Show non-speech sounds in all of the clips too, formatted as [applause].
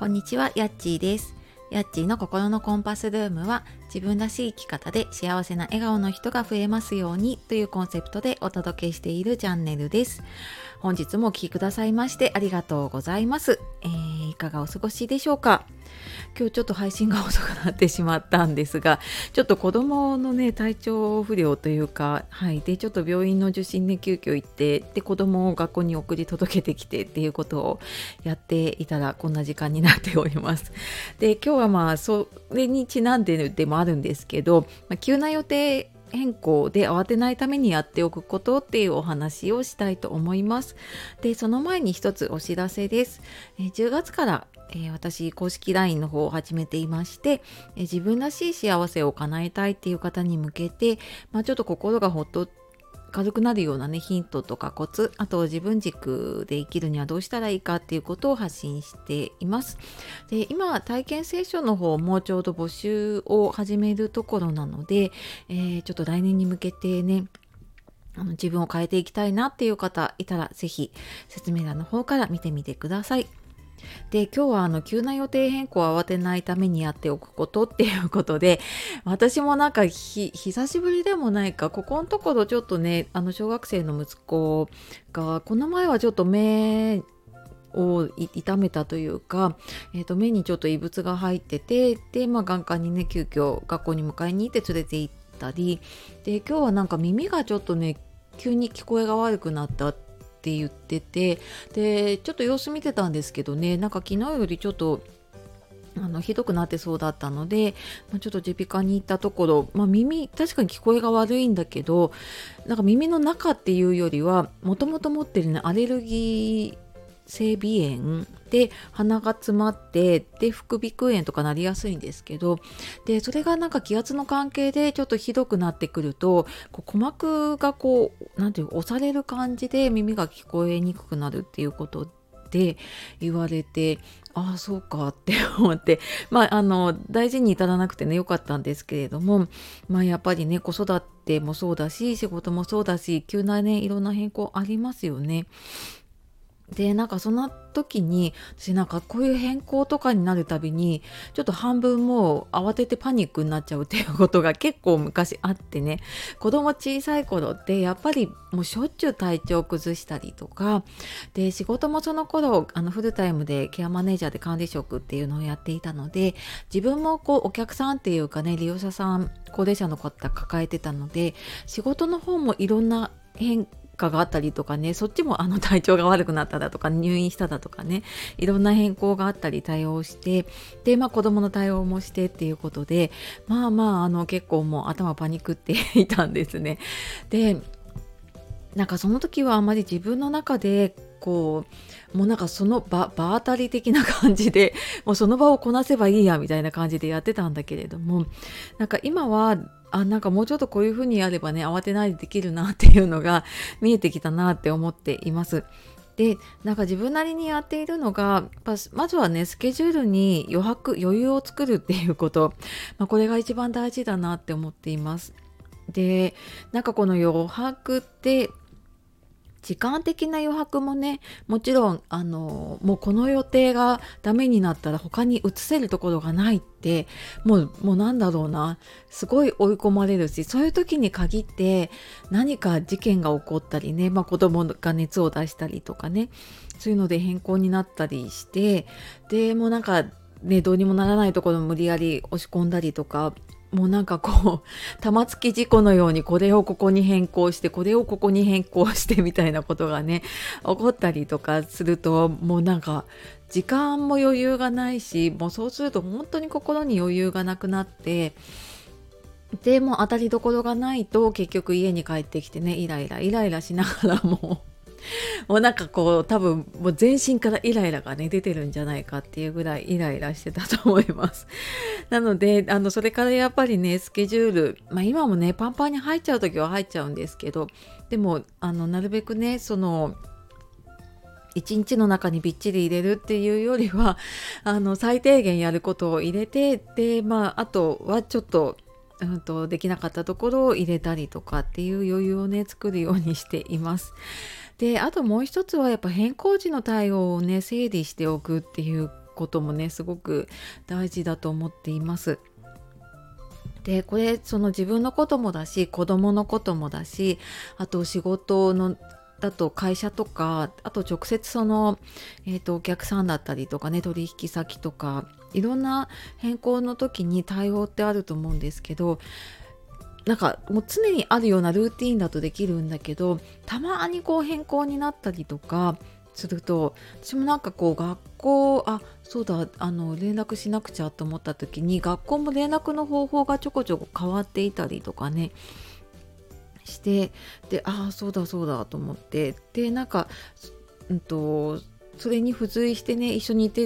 こんにちは、やっちーです。やっちーの心のコンパスルームは自分らしい生き方で幸せな笑顔の人が増えますようにというコンセプトでお届けしているチャンネルです。本日もお聴きくださいましてありがとうございます。えーいかがお過ごしでしょうか？今日ちょっと配信が遅くなってしまったんですがちょっと子供のね体調不良というかはいでちょっと病院の受診で急遽行ってで子供を学校に送り届けてきてっていうことをやっていたらこんな時間になっておりますで今日はまあそれにちなんででもあるんですけど、まあ、急な予定変更で慌てないためにやっておくことっていうお話をしたいと思います。で、その前に一つお知らせです。え10月から、え私公式 LINE の方を始めていまして、え自分らしい幸せを叶えたいっていう方に向けて、まあ、ちょっと心がほっと軽くなるようなねヒントとかコツあと自分軸で生きるにはどうしたらいいかっていうことを発信しています。で今体験聖書の方もちょうど募集を始めるところなので、えーちょっと来年に向けてねあの自分を変えていきたいなっていう方いたらぜひ説明欄の方から見てみてください。で今日はあの急な予定変更を慌てないためにやっておくことっていうことで私もなんかひ久しぶりでもないかここのところちょっとねあの小学生の息子がこの前はちょっと目を痛めたというか、えー、と目にちょっと異物が入っててで、まあ、眼科にね急遽学校に迎えに行って連れて行ったりで今日はなんか耳がちょっとね急に聞こえが悪くなったってって言っててでちょっと様子見てたんですけどねなんか昨日よりちょっとあのひどくなってそうだったので、まあ、ちょっと耳鼻科に行ったところ、まあ、耳確かに聞こえが悪いんだけどなんか耳の中っていうよりはもともと持ってるねアレルギー性鼻炎で鼻が詰まってで副鼻腔炎とかなりやすいんですけどでそれがなんか気圧の関係でちょっとひどくなってくるとこう鼓膜がこうなんていう押される感じで耳が聞こえにくくなるっていうことで言われてああそうかって思って [laughs] まああの大事に至らなくてねよかったんですけれどもまあやっぱりね子育てもそうだし仕事もそうだし急なねいろんな変更ありますよね。でなんかその時に私なんかこういう変更とかになるたびにちょっと半分もう慌ててパニックになっちゃうっていうことが結構昔あってね。子供小さい頃ってやっぱりもうしょっちゅう体調崩したりとかで仕事もその頃あのフルタイムでケアマネージャーで管理職っていうのをやっていたので自分もこうお客さんっていうかね利用者さん高齢者の方抱えてたので仕事の方もいろんな変化があったりとかねそっちもあの体調が悪くなっただとか入院しただとかねいろんな変更があったり対応してでまあ子供の対応もしてっていうことでまあまああの結構もう頭パニクっていたんですね。でなんかその時はあまり自分の中でこうもうなんかその場場当たり的な感じでもうその場をこなせばいいやみたいな感じでやってたんだけれどもなんか今はあなんかもうちょっとこういうふうにやればね慌てないでできるなっていうのが [laughs] 見えてきたなって思っています。でなんか自分なりにやっているのがまずはねスケジュールに余白余裕を作るっていうこと、[laughs] まあ、これが一番大事だなって思っています。でなんかこの余白って時間的な余白もねもちろんあのもうこの予定がダメになったら他に移せるところがないってもうもうなんだろうな。すごい追い込まれるしそういう時に限って何か事件が起こったりね、まあ、子供が熱を出したりとかねそういうので変更になったりしてでもうなんかねどうにもならないところ無理やり押し込んだりとかもうなんかこう玉突き事故のようにこれをここに変更してこれをここに変更してみたいなことがね起こったりとかするともうなんか時間も余裕がないしもうそうすると本当に心に余裕がなくなってでもう当たりどころがないと結局家に帰ってきてねイライライライラしながらももうなんかこう多分もう全身からイライラがね出てるんじゃないかっていうぐらいイライラしてたと思います。[laughs] なのであのそれからやっぱりねスケジュール、まあ、今もねパンパンに入っちゃう時は入っちゃうんですけどでもあのなるべくねその一日の中にびっちり入れるっていうよりは [laughs] あの最低限やることを入れてでまああとはちょっとうんとできなかったところを入れたりとかっていう余裕をね作るようにしています。であともう一つはやっぱ変更時の対応をね整理しておくっていうこともねすごく大事だと思っています。でこれその自分のこともだし子供のこともだしあと仕事のだと会社とかあと直接その、えーと、お客さんだったりとかね取引先とかいろんな変更の時に対応ってあると思うんですけどなんかもう常にあるようなルーティンだとできるんだけどたまにこう変更になったりとかすると私もなんかこう学校あそうだあの連絡しなくちゃと思った時に学校も連絡の方法がちょこちょこ変わっていたりとかねしてでああそうだそうだと思ってでなんか、うんと、それに付随してね一緒にいて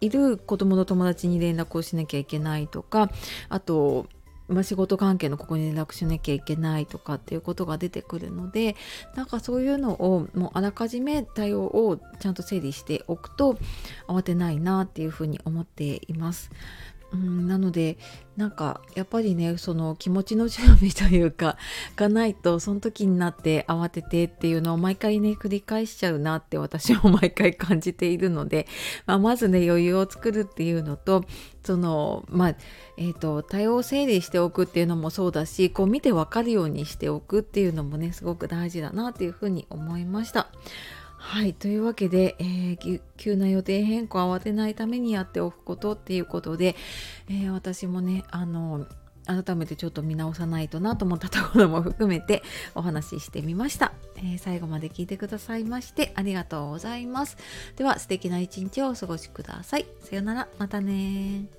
いる子供の友達に連絡をしなきゃいけないとかあとまあ、仕事関係のここに連絡しなきゃいけないとかっていうことが出てくるのでなんかそういうのをもうあらかじめ対応をちゃんと整理しておくと慌てないなっていうふうに思っています。うん、なのでなんかやっぱりねその気持ちの準備というかがないとその時になって慌ててっていうのを毎回ね繰り返しちゃうなって私も毎回感じているので、まあ、まずね余裕を作るっていうのとそのまあえーと、対応整理しておくっていうのもそうだしこう見て分かるようにしておくっていうのもねすごく大事だなっていうふうに思いました。はいというわけで、えー、急な予定変更を慌てないためにやっておくことっていうことで、えー、私もねあの改めてちょっと見直さないとなと思ったところも含めてお話ししてみました、えー、最後まで聞いてくださいましてありがとうございます。では素敵な一日をお過ごしください。さようなら。またね